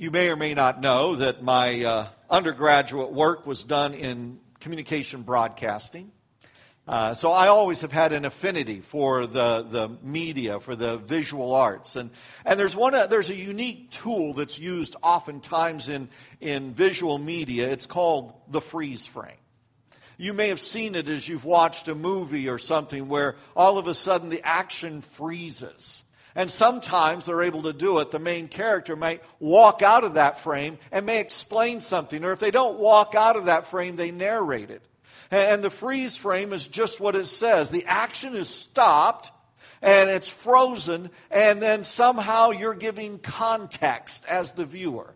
You may or may not know that my uh, undergraduate work was done in communication broadcasting. Uh, so I always have had an affinity for the, the media, for the visual arts. And, and there's, one, uh, there's a unique tool that's used oftentimes in, in visual media. It's called the freeze frame. You may have seen it as you've watched a movie or something where all of a sudden the action freezes. And sometimes they're able to do it. The main character might walk out of that frame and may explain something. Or if they don't walk out of that frame, they narrate it. And the freeze frame is just what it says. The action is stopped and it's frozen, and then somehow you're giving context as the viewer.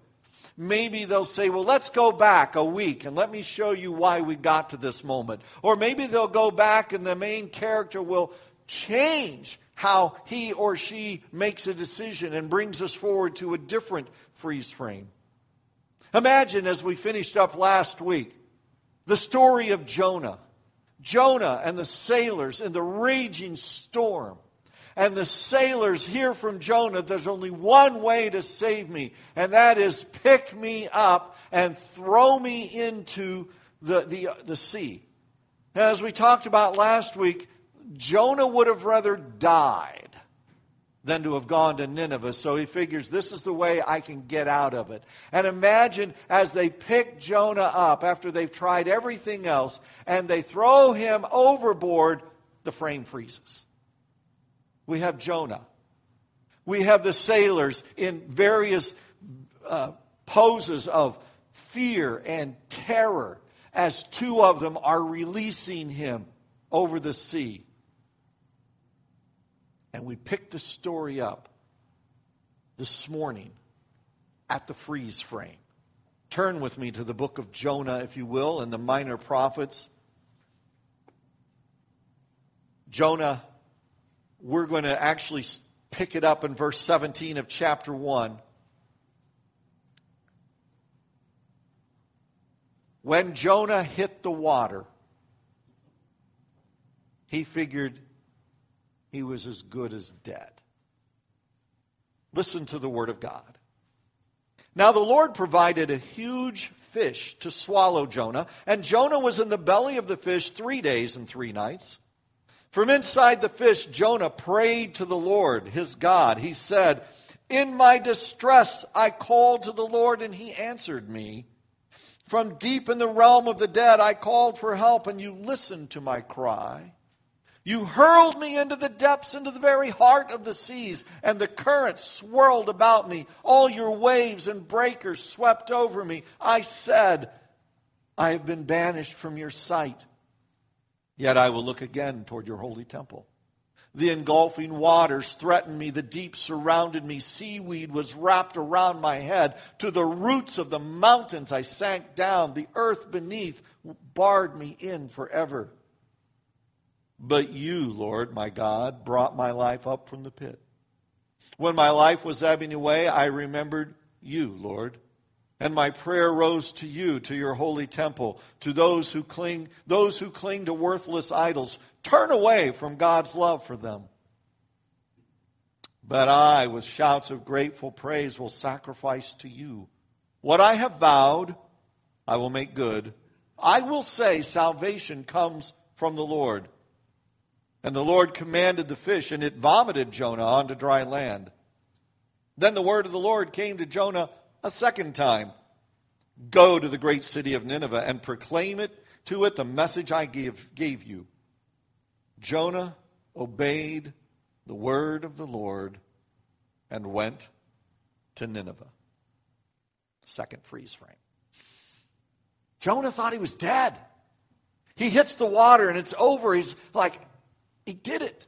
Maybe they'll say, Well, let's go back a week and let me show you why we got to this moment. Or maybe they'll go back and the main character will change how he or she makes a decision and brings us forward to a different freeze frame. Imagine as we finished up last week the story of Jonah. Jonah and the sailors in the raging storm. And the sailors hear from Jonah, there's only one way to save me, and that is pick me up and throw me into the, the, the sea. As we talked about last week, Jonah would have rather died than to have gone to Nineveh. So he figures this is the way I can get out of it. And imagine as they pick Jonah up after they've tried everything else and they throw him overboard, the frame freezes. We have Jonah. We have the sailors in various uh, poses of fear and terror as two of them are releasing him over the sea and we picked the story up this morning at the freeze frame. Turn with me to the book of Jonah, if you will, and the minor prophets. Jonah, we're going to actually pick it up in verse 17 of chapter 1. When Jonah hit the water, he figured he was as good as dead. Listen to the word of God. Now the Lord provided a huge fish to swallow Jonah, and Jonah was in the belly of the fish three days and three nights. From inside the fish, Jonah prayed to the Lord, his God. He said, In my distress I called to the Lord, and he answered me. From deep in the realm of the dead I called for help, and you listened to my cry. You hurled me into the depths, into the very heart of the seas, and the currents swirled about me. All your waves and breakers swept over me. I said, I have been banished from your sight. Yet I will look again toward your holy temple. The engulfing waters threatened me. The deep surrounded me. Seaweed was wrapped around my head. To the roots of the mountains I sank down. The earth beneath barred me in forever. But you, Lord, my God, brought my life up from the pit. When my life was ebbing away, I remembered you, Lord. And my prayer rose to you, to your holy temple, to those who cling, those who cling to worthless idols. Turn away from God's love for them. But I, with shouts of grateful praise, will sacrifice to you. What I have vowed, I will make good. I will say, Salvation comes from the Lord. And the Lord commanded the fish, and it vomited Jonah onto dry land. Then the word of the Lord came to Jonah a second time Go to the great city of Nineveh and proclaim it to it the message I gave, gave you. Jonah obeyed the word of the Lord and went to Nineveh. Second freeze frame. Jonah thought he was dead. He hits the water and it's over. He's like, he did it.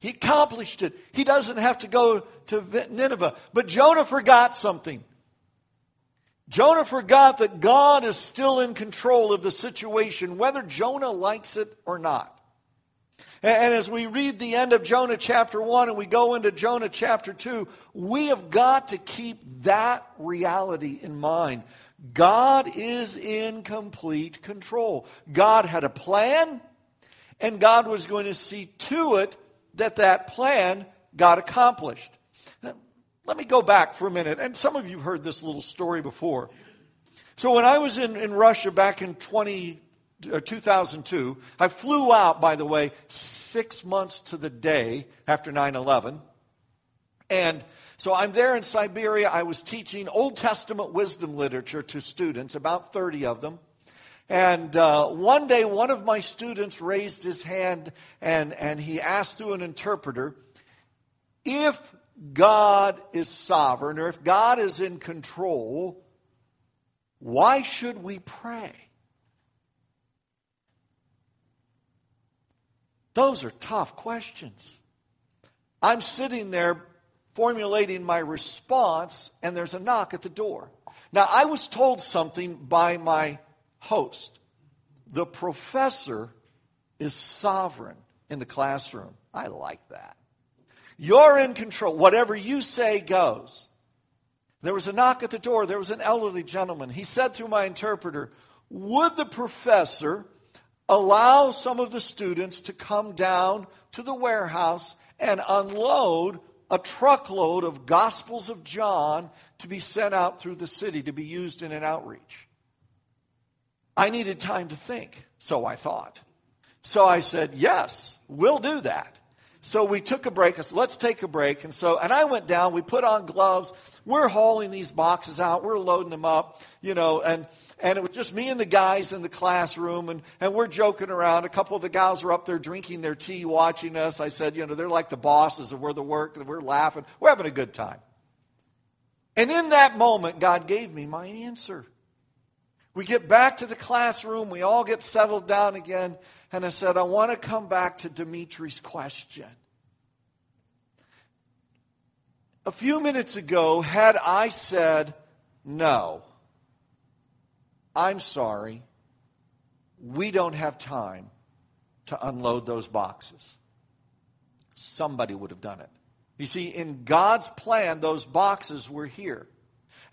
He accomplished it. He doesn't have to go to Nineveh. But Jonah forgot something. Jonah forgot that God is still in control of the situation, whether Jonah likes it or not. And as we read the end of Jonah chapter 1 and we go into Jonah chapter 2, we have got to keep that reality in mind. God is in complete control. God had a plan, and God was going to see to it that that plan got accomplished. let me go back for a minute. And some of you heard this little story before. So when I was in, in Russia back in 20, uh, 2002, I flew out, by the way, six months to the day after 9 11. And so I'm there in Siberia. I was teaching Old Testament wisdom literature to students, about 30 of them. And uh, one day, one of my students raised his hand and, and he asked through an interpreter if God is sovereign or if God is in control, why should we pray? Those are tough questions. I'm sitting there formulating my response, and there's a knock at the door. Now, I was told something by my host. The professor is sovereign in the classroom. I like that. You're in control. Whatever you say goes. There was a knock at the door. There was an elderly gentleman. He said through my interpreter, Would the professor allow some of the students to come down to the warehouse and unload a truckload of Gospels of John to be sent out through the city to be used in an outreach? I needed time to think, so I thought. So I said, Yes, we'll do that. So we took a break. I said, let's take a break. And so, and I went down, we put on gloves. We're hauling these boxes out. We're loading them up, you know, and, and it was just me and the guys in the classroom and, and we're joking around. A couple of the guys were up there drinking their tea, watching us. I said, you know, they're like the bosses and we're the work and we're laughing. We're having a good time. And in that moment, God gave me my answer. We get back to the classroom, we all get settled down again, and I said, I want to come back to Dimitri's question. A few minutes ago, had I said, no, I'm sorry, we don't have time to unload those boxes, somebody would have done it. You see, in God's plan, those boxes were here.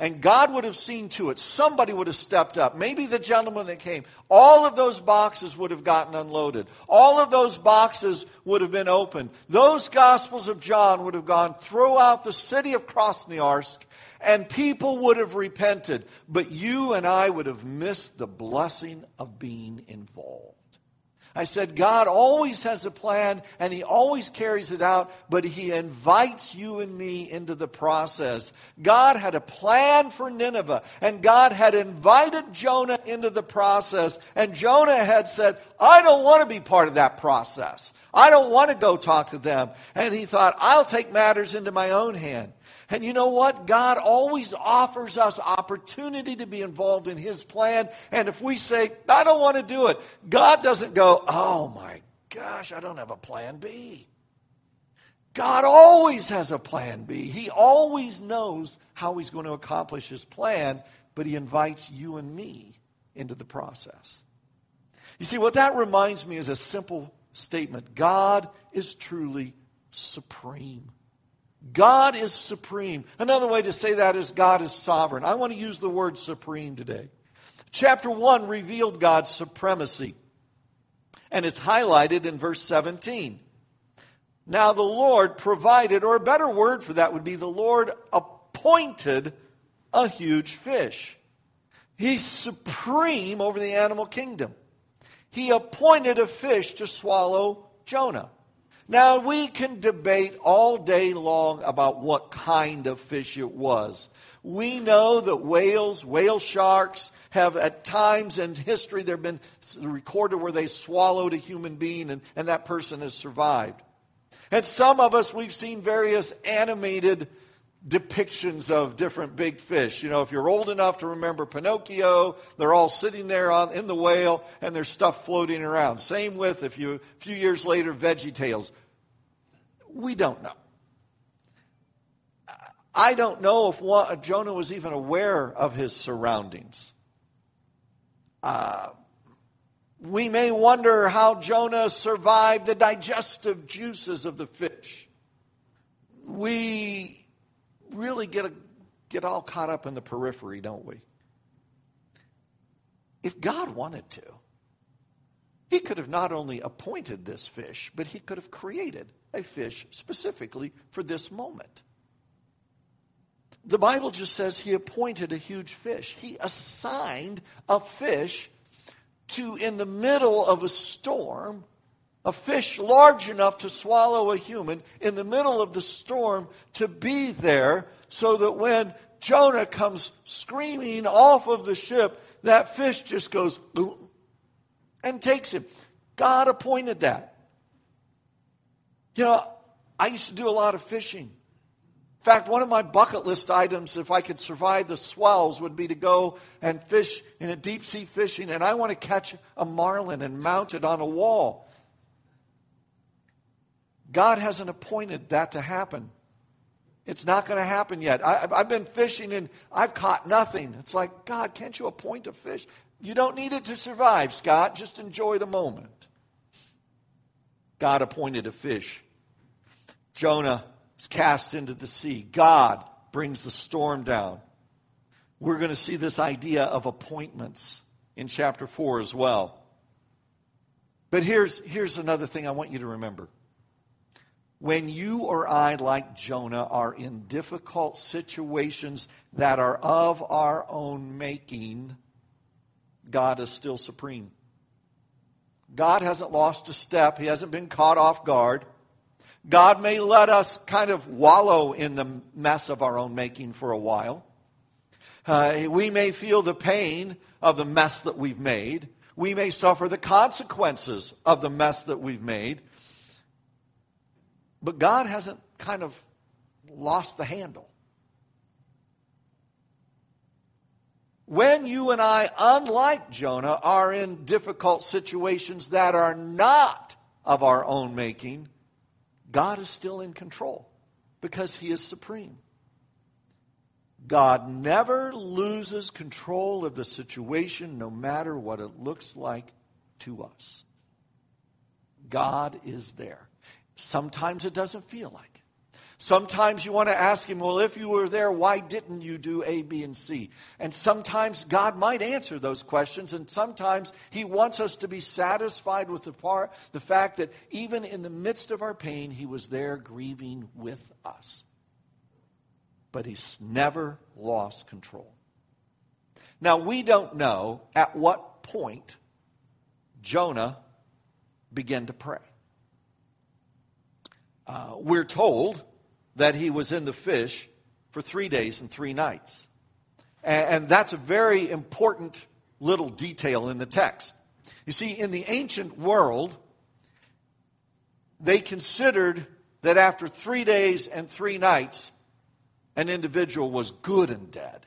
And God would have seen to it. Somebody would have stepped up. Maybe the gentleman that came. All of those boxes would have gotten unloaded. All of those boxes would have been opened. Those Gospels of John would have gone throughout the city of Krasnoyarsk, and people would have repented. But you and I would have missed the blessing of being involved. I said, God always has a plan and He always carries it out, but He invites you and me into the process. God had a plan for Nineveh and God had invited Jonah into the process, and Jonah had said, I don't want to be part of that process. I don't want to go talk to them. And he thought, I'll take matters into my own hand. And you know what? God always offers us opportunity to be involved in His plan. And if we say, I don't want to do it, God doesn't go, oh my gosh, I don't have a plan B. God always has a plan B. He always knows how He's going to accomplish His plan, but He invites you and me into the process. You see, what that reminds me is a simple statement God is truly supreme. God is supreme. Another way to say that is God is sovereign. I want to use the word supreme today. Chapter 1 revealed God's supremacy, and it's highlighted in verse 17. Now, the Lord provided, or a better word for that would be the Lord appointed a huge fish. He's supreme over the animal kingdom. He appointed a fish to swallow Jonah. Now, we can debate all day long about what kind of fish it was. We know that whales, whale sharks, have at times in history, there have been recorded where they swallowed a human being and, and that person has survived. And some of us, we've seen various animated depictions of different big fish. You know, if you're old enough to remember Pinocchio, they're all sitting there on, in the whale and there's stuff floating around. Same with, a few years later, Veggie Tales. We don't know. I don't know if Jonah was even aware of his surroundings. Uh, we may wonder how Jonah survived the digestive juices of the fish. We really get, a, get all caught up in the periphery, don't we? If God wanted to, He could have not only appointed this fish, but He could have created a fish specifically for this moment. the Bible just says he appointed a huge fish. He assigned a fish to, in the middle of a storm, a fish large enough to swallow a human, in the middle of the storm, to be there so that when Jonah comes screaming off of the ship, that fish just goes boom and takes him. God appointed that. You know, I used to do a lot of fishing. In fact, one of my bucket list items, if I could survive the swells, would be to go and fish in a deep sea fishing, and I want to catch a marlin and mount it on a wall. God hasn't appointed that to happen. It's not going to happen yet. I, have been fishing and I've caught nothing. It's like, God, can't you appoint a fish? You don't need it to survive, Scott. Just enjoy the moment. God appointed a fish. Jonah is cast into the sea. God brings the storm down. We're going to see this idea of appointments in chapter 4 as well. But here's, here's another thing I want you to remember. When you or I, like Jonah, are in difficult situations that are of our own making, God is still supreme. God hasn't lost a step, He hasn't been caught off guard. God may let us kind of wallow in the mess of our own making for a while. Uh, we may feel the pain of the mess that we've made. We may suffer the consequences of the mess that we've made. But God hasn't kind of lost the handle. When you and I, unlike Jonah, are in difficult situations that are not of our own making, God is still in control because He is supreme. God never loses control of the situation, no matter what it looks like to us. God is there. Sometimes it doesn't feel like it. Sometimes you want to ask Him, well, if you were there, why didn't you do A, B, and C? And sometimes God might answer those questions, and sometimes He wants us to be satisfied with the, part, the fact that even in the midst of our pain, He was there grieving with us. But He's never lost control. Now, we don't know at what point Jonah began to pray. Uh, we're told that he was in the fish for three days and three nights. And, and that's a very important little detail in the text. You see, in the ancient world, they considered that after three days and three nights, an individual was good and dead.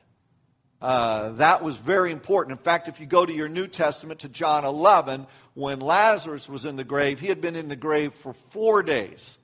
Uh, that was very important. In fact, if you go to your New Testament to John 11, when Lazarus was in the grave, he had been in the grave for four days.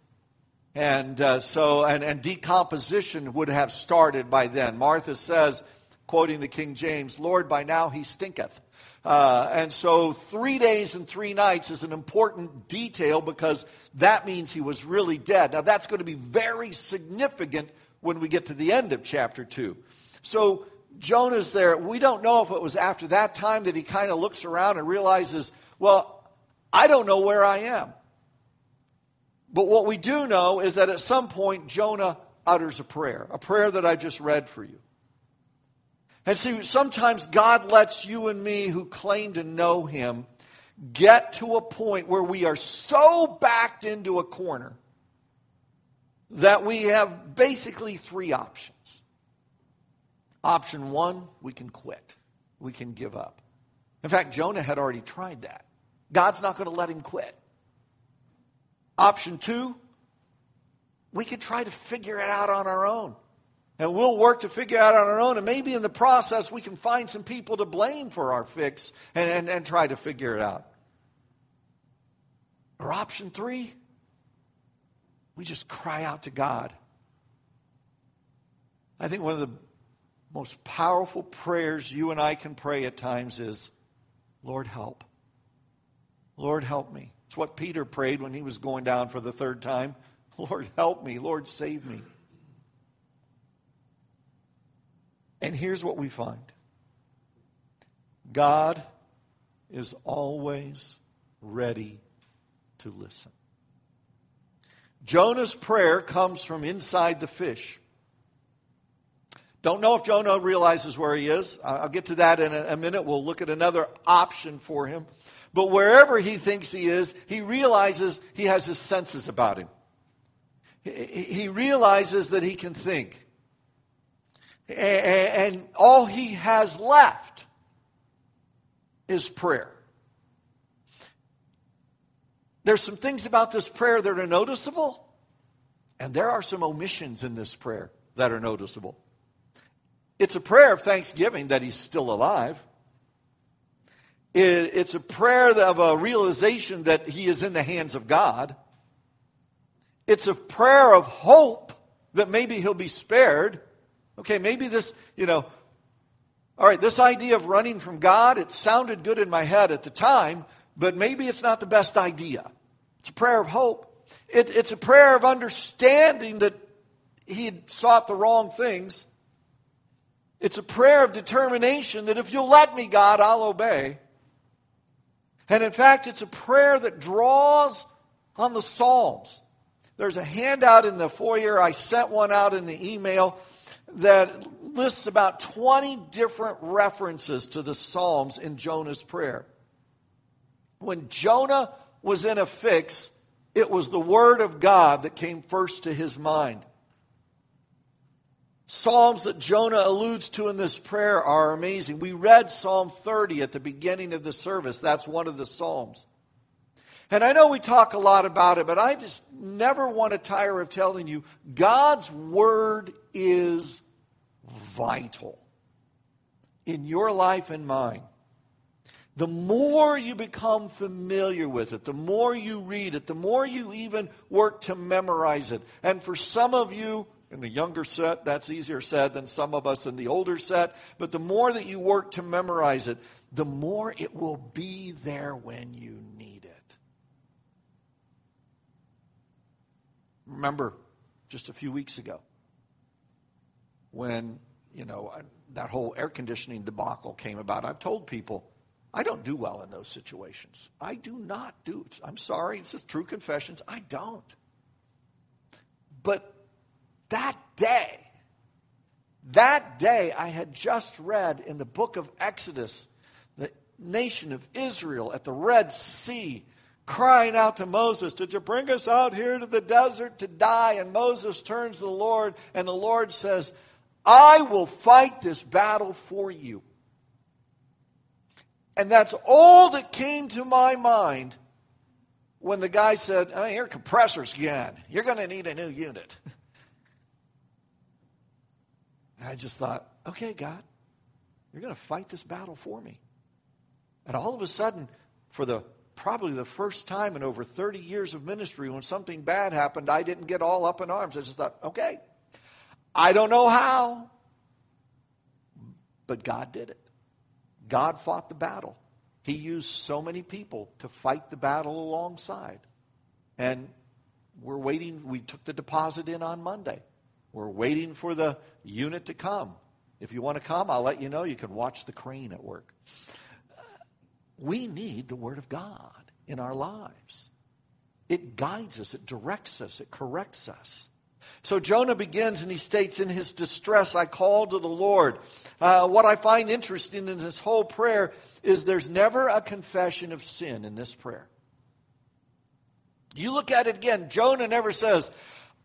And uh, so, and, and decomposition would have started by then. Martha says, quoting the King James, Lord, by now he stinketh. Uh, and so, three days and three nights is an important detail because that means he was really dead. Now, that's going to be very significant when we get to the end of chapter 2. So, Jonah's there. We don't know if it was after that time that he kind of looks around and realizes, well, I don't know where I am. But what we do know is that at some point, Jonah utters a prayer, a prayer that I just read for you. And see, sometimes God lets you and me who claim to know Him get to a point where we are so backed into a corner that we have basically three options. Option one, we can quit, we can give up. In fact, Jonah had already tried that. God's not going to let him quit. Option two, we could try to figure it out on our own. And we'll work to figure it out on our own. And maybe in the process, we can find some people to blame for our fix and, and, and try to figure it out. Or option three, we just cry out to God. I think one of the most powerful prayers you and I can pray at times is, Lord, help. Lord, help me. It's what Peter prayed when he was going down for the third time. Lord, help me. Lord, save me. And here's what we find God is always ready to listen. Jonah's prayer comes from inside the fish. Don't know if Jonah realizes where he is. I'll get to that in a minute. We'll look at another option for him. But wherever he thinks he is, he realizes he has his senses about him. He realizes that he can think. And all he has left is prayer. There's some things about this prayer that are noticeable, and there are some omissions in this prayer that are noticeable. It's a prayer of thanksgiving that he's still alive. It's a prayer of a realization that he is in the hands of God. It's a prayer of hope that maybe he'll be spared. Okay, maybe this, you know, all right, this idea of running from God, it sounded good in my head at the time, but maybe it's not the best idea. It's a prayer of hope. It, it's a prayer of understanding that he had sought the wrong things. It's a prayer of determination that if you'll let me, God, I'll obey. And in fact, it's a prayer that draws on the Psalms. There's a handout in the foyer. I sent one out in the email that lists about 20 different references to the Psalms in Jonah's prayer. When Jonah was in a fix, it was the Word of God that came first to his mind. Psalms that Jonah alludes to in this prayer are amazing. We read Psalm 30 at the beginning of the service. That's one of the Psalms. And I know we talk a lot about it, but I just never want to tire of telling you God's Word is vital in your life and mine. The more you become familiar with it, the more you read it, the more you even work to memorize it. And for some of you, in the younger set, that's easier said than some of us in the older set. But the more that you work to memorize it, the more it will be there when you need it. Remember just a few weeks ago when, you know, that whole air conditioning debacle came about. I've told people, I don't do well in those situations. I do not do. I'm sorry, this is true confessions. I don't. But that day, that day, I had just read in the book of Exodus the nation of Israel at the Red Sea crying out to Moses, Did you bring us out here to the desert to die? And Moses turns to the Lord, and the Lord says, I will fight this battle for you. And that's all that came to my mind when the guy said, oh, Your compressor's gone. You're going to need a new unit. And I just thought, okay, God, you're going to fight this battle for me. And all of a sudden, for the probably the first time in over 30 years of ministry, when something bad happened, I didn't get all up in arms. I just thought, okay, I don't know how, but God did it. God fought the battle. He used so many people to fight the battle alongside. And we're waiting. We took the deposit in on Monday. We're waiting for the unit to come. If you want to come, I'll let you know. You can watch the crane at work. We need the Word of God in our lives. It guides us, it directs us, it corrects us. So Jonah begins and he states, In his distress, I called to the Lord. Uh, what I find interesting in this whole prayer is there's never a confession of sin in this prayer. You look at it again, Jonah never says,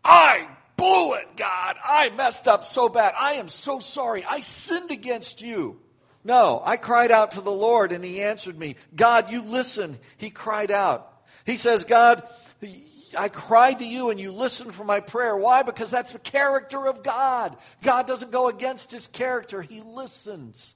I blew it, God. I messed up so bad. I am so sorry. I sinned against you. No, I cried out to the Lord and he answered me. God, you listen. He cried out. He says, God, I cried to you and you listened for my prayer. Why? Because that's the character of God. God doesn't go against his character, he listens.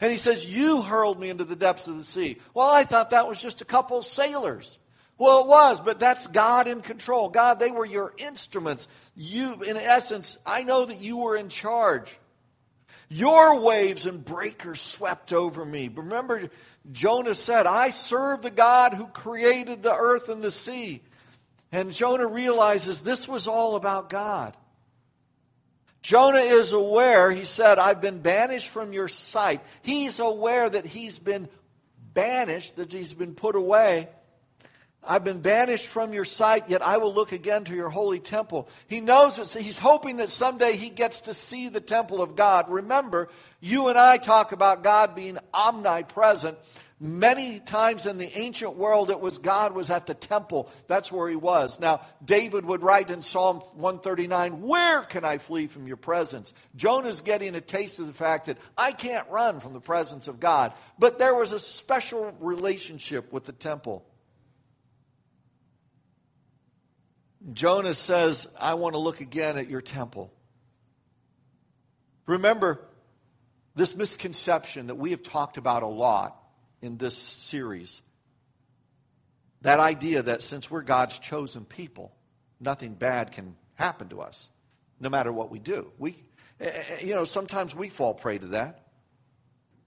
And he says, You hurled me into the depths of the sea. Well, I thought that was just a couple sailors. Well, it was, but that's God in control. God, they were your instruments. You, in essence, I know that you were in charge. Your waves and breakers swept over me. Remember, Jonah said, I serve the God who created the earth and the sea. And Jonah realizes this was all about God. Jonah is aware, he said, I've been banished from your sight. He's aware that he's been banished, that he's been put away I've been banished from your sight, yet I will look again to your holy temple. He knows that he's hoping that someday he gets to see the temple of God. Remember, you and I talk about God being omnipresent. Many times in the ancient world, it was God was at the temple. That's where he was. Now, David would write in Psalm 139, Where can I flee from your presence? Jonah's getting a taste of the fact that I can't run from the presence of God. But there was a special relationship with the temple. Jonah says, I want to look again at your temple. Remember this misconception that we have talked about a lot in this series. That idea that since we're God's chosen people, nothing bad can happen to us, no matter what we do. We, eh, eh, eh, you know, sometimes we fall prey to that.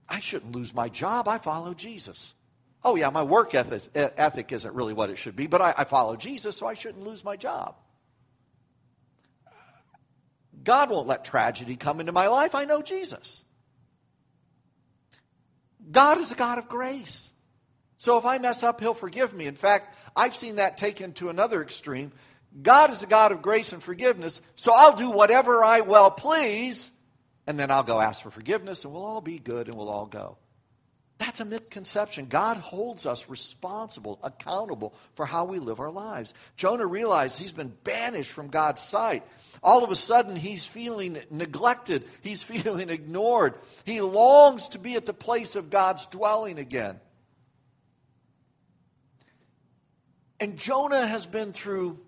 I shouldn't lose my job. I follow Jesus. Oh, yeah, my work ethic, isn't really what it should be, but I, I follow Jesus, so I shouldn't lose my job. God won't let tragedy come into my life. I know Jesus. God is a God of grace. So if I mess up, He'll forgive me. In fact, I've seen that taken to another extreme. God is a God of grace and forgiveness, so I'll do whatever I well please, and then I'll go ask for forgiveness, and we'll all be good and we'll all go. That's a misconception. God holds us responsible, accountable for how we live our lives. Jonah realized he's been banished from God's sight. All of a sudden, he's feeling neglected, he's feeling ignored. He longs to be at the place of God's dwelling again. And Jonah has been through,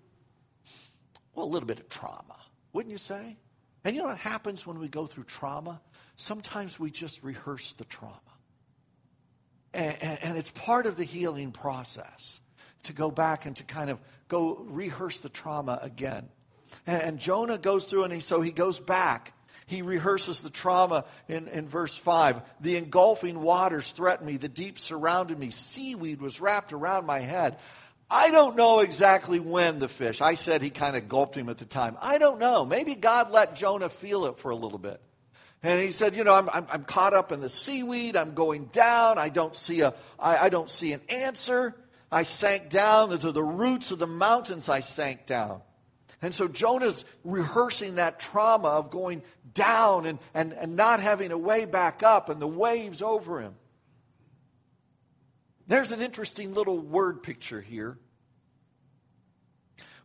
well, a little bit of trauma, wouldn't you say? And you know what happens when we go through trauma? Sometimes we just rehearse the trauma. And, and, it's part of the healing process to go back and to kind of go rehearse the trauma again. And, Jonah goes through and he, so he goes back. He rehearses the trauma in, in verse 5. The engulfing waters threatened me. The deep surrounded me. Seaweed was wrapped around my head. I don't know exactly when the fish. I said he kind of gulped him at the time. I don't know. Maybe God let Jonah feel it for a little bit. And he said, you know, I'm, I'm, I'm, caught up in the seaweed. I'm going down. I don't see a, I, I don't see an answer. I sank down to the roots of the mountains. I sank down. And so Jonah's rehearsing that trauma of going down and, and, and not having a way back up and the waves over him. There's an interesting little word picture here.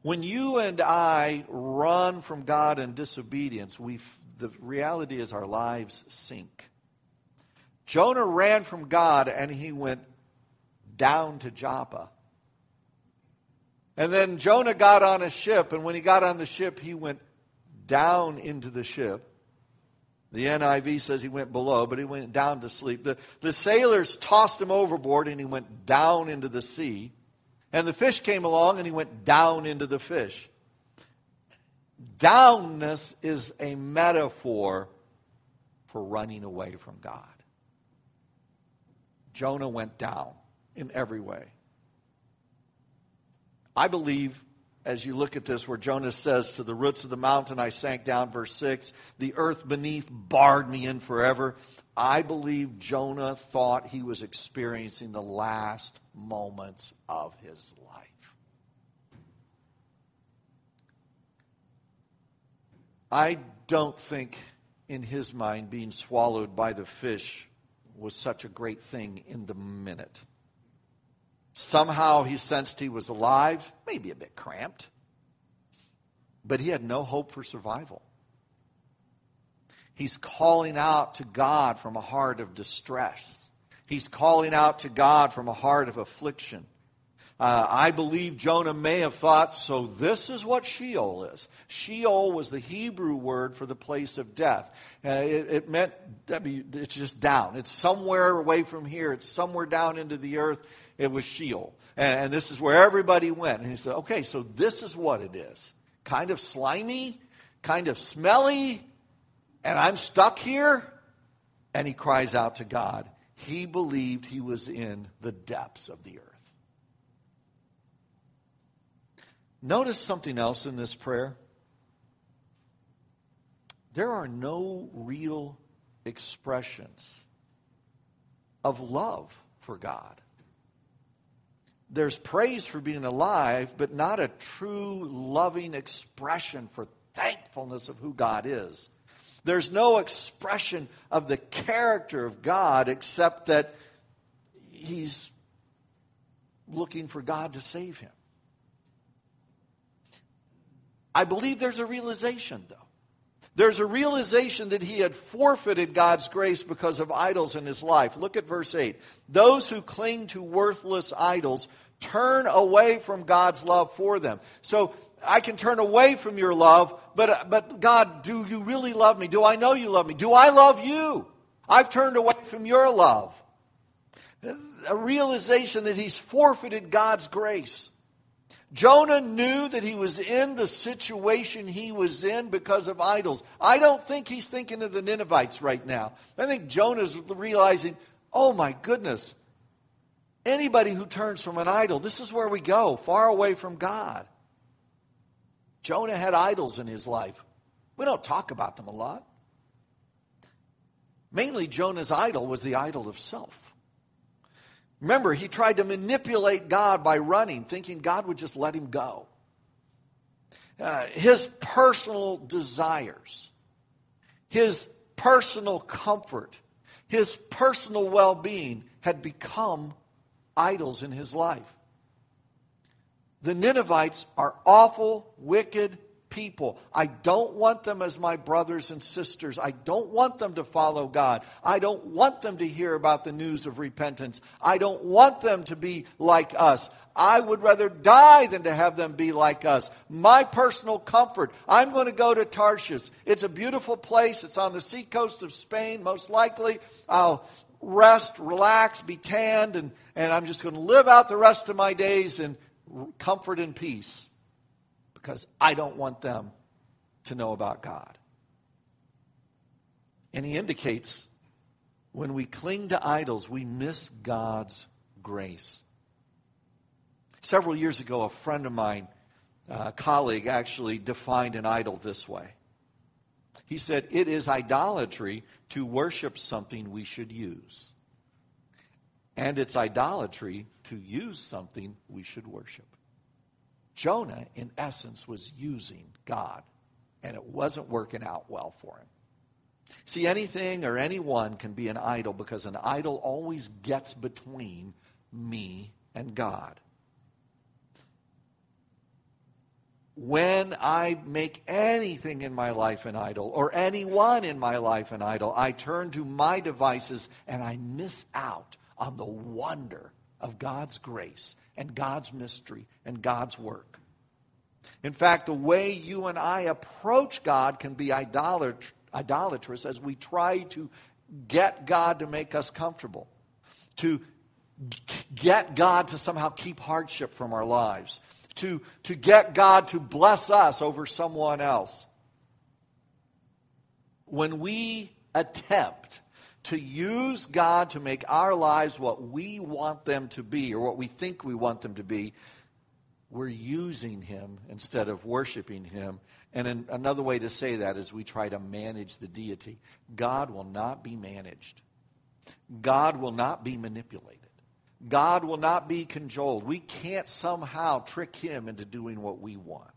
When you and I run from God in disobedience, we the reality is our lives sink. Jonah ran from God and he went down to Joppa. And then Jonah got on a ship, and when he got on the ship, he went down into the ship. The NIV says he went below, but he went down to sleep. The, the sailors tossed him overboard, and he went down into the sea. And the fish came along, and he went down into the fish. Downness is a metaphor for running away from God. Jonah went down in every way. I believe, as you look at this, where Jonah says, To the roots of the mountain I sank down, verse 6, the earth beneath barred me in forever. I believe Jonah thought he was experiencing the last moments of his life. I don't think in his mind being swallowed by the fish was such a great thing in the minute. Somehow he sensed he was alive, maybe a bit cramped, but he had no hope for survival. He's calling out to God from a heart of distress. He's calling out to God from a heart of affliction. Uh, I believe Jonah may have thought, so this is what Sheol is. Sheol was the Hebrew word for the place of death. Uh, it, it, meant, it's just down. It's somewhere away from here. It's somewhere down into the earth. It was Sheol. And, and this is where everybody went. And he said, okay, so this is what it is. Kind of slimy, kind of smelly, and I'm stuck here. And he cries out to God. He believed he was in the depths of the earth. Notice something else in this prayer. There are no real expressions of love for God. there's praise for being alive, but not a true loving expression for thankfulness of who God is. There's no expression of the character of God except that he's looking for God to save him. I believe there's a realization, though. There's a realization that he had forfeited God's grace because of idols in his life. Look at verse 8. Those who cling to worthless idols turn away from God's love for them. So I can turn away from your love, but, but God, do you really love me? Do I know you love me? Do I love you? I've turned away from your love. A realization that he's forfeited God's grace. Jonah knew that he was in the situation he was in because of idols. I don't think he's thinking of the Ninevites right now. I think Jonah's realizing, oh my goodness, anybody who turns from an idol, this is where we go, far away from God. Jonah had idols in his life. We don't talk about them a lot. Mainly, Jonah's idol was the idol of self. Remember, he tried to manipulate God by running, thinking God would just let him go. Uh, his personal desires, his personal comfort, his personal well being had become idols in his life. The Ninevites are awful, wicked, people. I don't want them as my brothers and sisters. I don't want them to follow God. I don't want them to hear about the news of repentance. I don't want them to be like us. I would rather die than to have them be like us. My personal comfort, I'm going to go to Tarshish. It's a beautiful place. It's on the seacoast of Spain, most likely. I'll rest, relax, be tanned, and, and I'm just going to live out the rest of my days in comfort and peace because I don't want them to know about God. And he indicates when we cling to idols, we miss God's grace. Several years ago, a friend of mine, uh, a colleague, actually defined an idol this way. He said, It is idolatry to worship something we should use. And it's idolatry to use something we should worship. Jonah, in essence, was using God, and it wasn't working out well for him. See, anything or anyone can be an idol because an idol always gets between me and God. When I make anything in my life an idol, or anyone in my life an idol, I turn to my devices and I miss out on the wonder of God's grace and God's mystery and God's work. In fact, the way you and I approach God can be idolat- idolatrous as we try to get God to make us comfortable, to get God to somehow keep hardship from our lives, to, to get God to bless us over someone else. When we attempt to use God to make our lives what we want them to be or what we think we want them to be, we're using Him instead of worshiping Him. And an, another way to say that is we try to manage the deity. God will not be managed, God will not be manipulated. God will not be cajoled. We can't somehow trick him into doing what we want.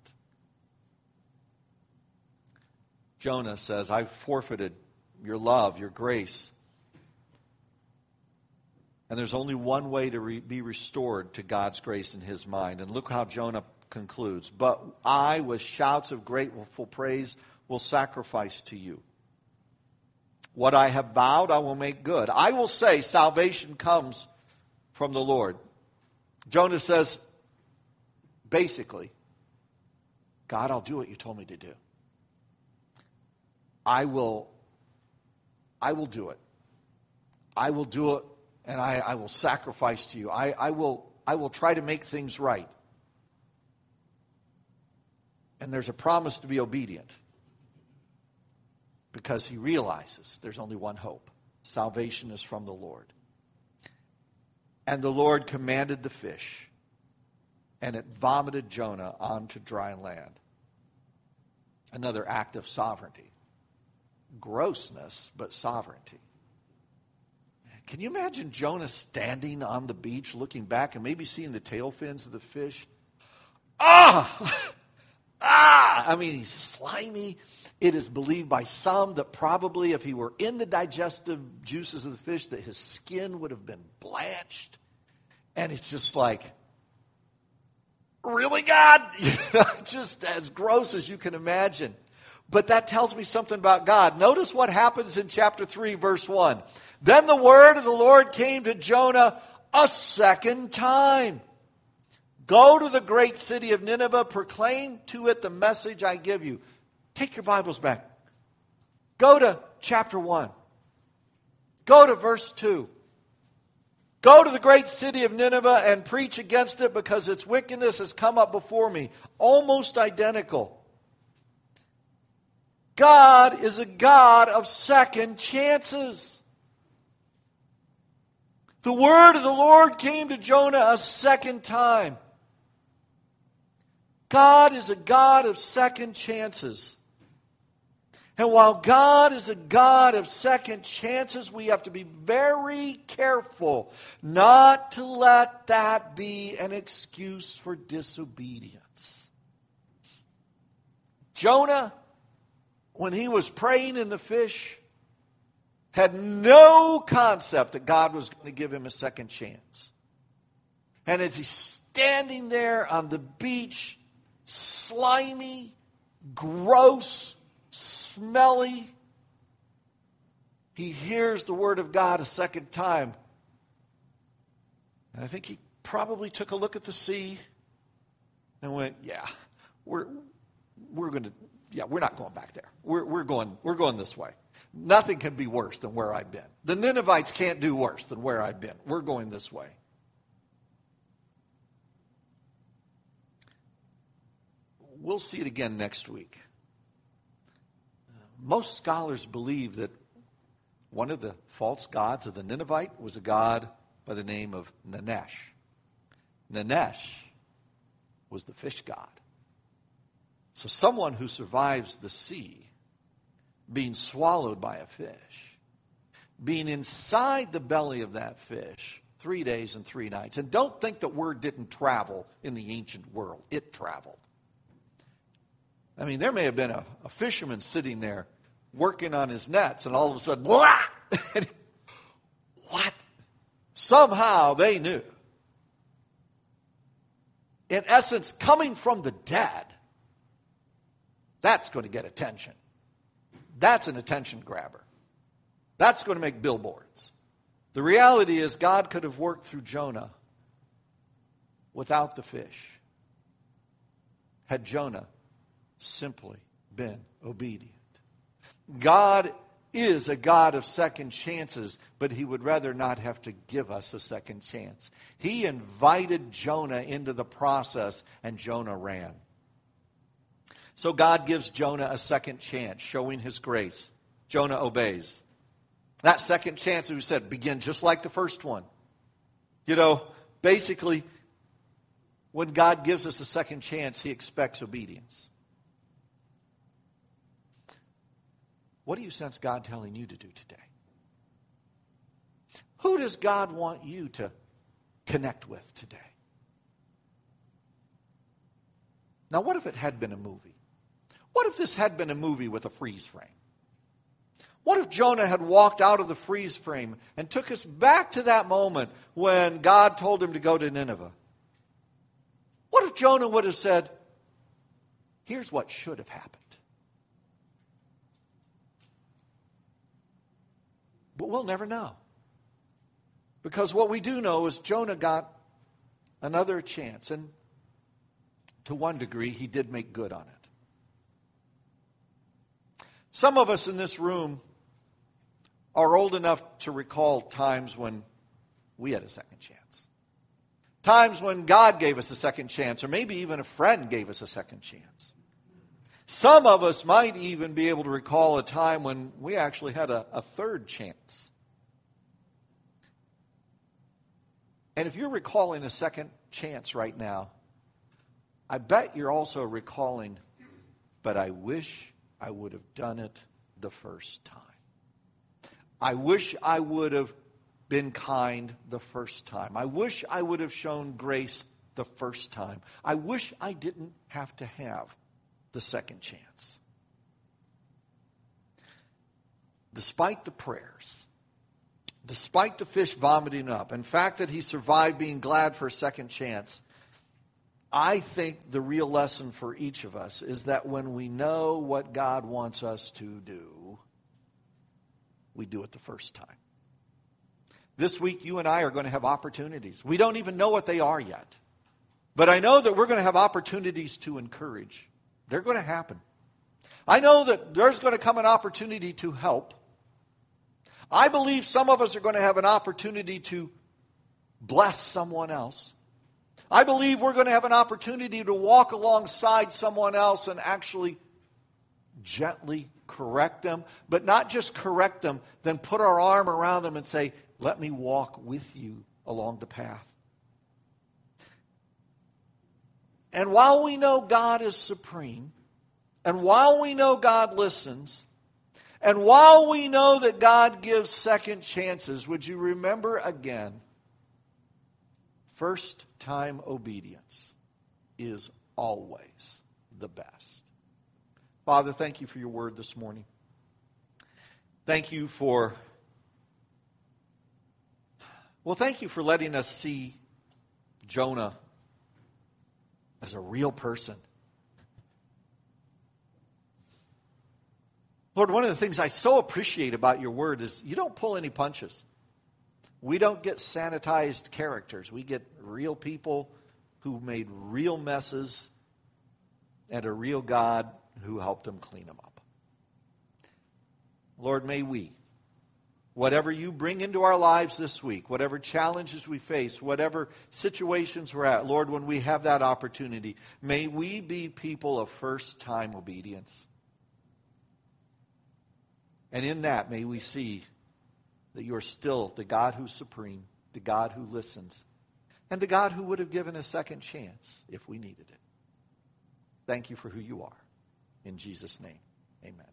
Jonah says, I've forfeited your love, your grace. And there's only one way to re- be restored to God's grace in his mind. And look how Jonah concludes. But I, with shouts of grateful praise, will sacrifice to you. What I have vowed, I will make good. I will say, salvation comes from the Lord. Jonah says, basically, God, I'll do what you told me to do. I will, I will do it. I will do it and I, I will sacrifice to you. I, I, will, I will try to make things right. And there's a promise to be obedient because he realizes there's only one hope salvation is from the Lord. And the Lord commanded the fish, and it vomited Jonah onto dry land. Another act of sovereignty. Grossness, but sovereignty. Can you imagine Jonah standing on the beach looking back and maybe seeing the tail fins of the fish? Ah! ah! I mean, he's slimy. It is believed by some that probably if he were in the digestive juices of the fish, that his skin would have been blanched. And it's just like, really, God? just as gross as you can imagine. But that tells me something about God. Notice what happens in chapter 3, verse 1. Then the word of the Lord came to Jonah a second time. Go to the great city of Nineveh, proclaim to it the message I give you. Take your Bibles back. Go to chapter 1. Go to verse 2. Go to the great city of Nineveh and preach against it because its wickedness has come up before me. Almost identical. God is a God of second chances. The word of the Lord came to Jonah a second time. God is a God of second chances. And while God is a God of second chances, we have to be very careful not to let that be an excuse for disobedience. Jonah, when he was praying in the fish, had no concept that God was going to give him a second chance. And as he's standing there on the beach, slimy, gross, smelly. He hears the word of God a second time. And I think he probably took a look at the sea and went, Yeah, we're, we're going to, yeah, we're not going back there. We're, we're, going, we're going this way. Nothing can be worse than where I've been. The Ninevites can't do worse than where I've been. We're going this way. We'll see it again next week most scholars believe that one of the false gods of the Ninevite was a god by the name of Nanesh. Nanesh was the fish god. So, someone who survives the sea, being swallowed by a fish, being inside the belly of that fish three days and three nights. And don't think that word didn't travel in the ancient world, it traveled. I mean, there may have been a, a fisherman sitting there working on his nets, and all of a sudden, what? Somehow they knew. In essence, coming from the dead, that's going to get attention. That's an attention grabber. That's going to make billboards. The reality is, God could have worked through Jonah without the fish had Jonah simply been obedient. God is a God of second chances, but he would rather not have to give us a second chance. He invited Jonah into the process, and Jonah ran. So God gives Jonah a second chance, showing his grace. Jonah obeys. That second chance, as we said, begins just like the first one. You know, basically, when God gives us a second chance, he expects obedience. What do you sense God telling you to do today? Who does God want you to connect with today? Now, what if it had been a movie? What if this had been a movie with a freeze frame? What if Jonah had walked out of the freeze frame and took us back to that moment when God told him to go to Nineveh? What if Jonah would have said, Here's what should have happened? But we'll never know. Because what we do know is Jonah got another chance, and to one degree, he did make good on it. Some of us in this room are old enough to recall times when we had a second chance. Times when God gave us a second chance, or maybe even a friend gave us a second chance. Some of us might even be able to recall a time when we actually had a, a third chance. And if you're recalling a second chance right now, I bet you're also recalling, but I wish I would have done it the first time. I wish I would have been kind the first time. I wish I would have shown grace the first time. I wish I didn't have to have the second chance. Despite the prayers, despite the fish vomiting up, and fact that he survived being glad for a second chance, I think the real lesson for each of us is that when we know what God wants us to do, we do it the first time. This week, you and I are going to have opportunities. We don't even know what they are yet. But I know that we're going to have opportunities to encourage. They're going to happen. I know that there's going to come an opportunity to help. I believe some of us are going to have an opportunity to bless someone else. I believe we're going to have an opportunity to walk alongside someone else and actually gently correct them, but not just correct them, then put our arm around them and say, Let me walk with you along the path. And while we know God is supreme, and while we know God listens, and while we know that God gives second chances, would you remember again? First time obedience is always the best. Father, thank you for your word this morning. Thank you for, well, thank you for letting us see Jonah as a real person Lord, one of the things I so appreciate about your word is you don't pull any punches. We don't get sanitized characters. We get real people who made real messes and a real God who helped them clean them up. Lord, may we, whatever you bring into our lives this week, whatever challenges we face, whatever situations we're at, Lord, when we have that opportunity, may we be people of first time obedience. And in that, may we see that you are still the God who's supreme, the God who listens, and the God who would have given a second chance if we needed it. Thank you for who you are. In Jesus' name, amen.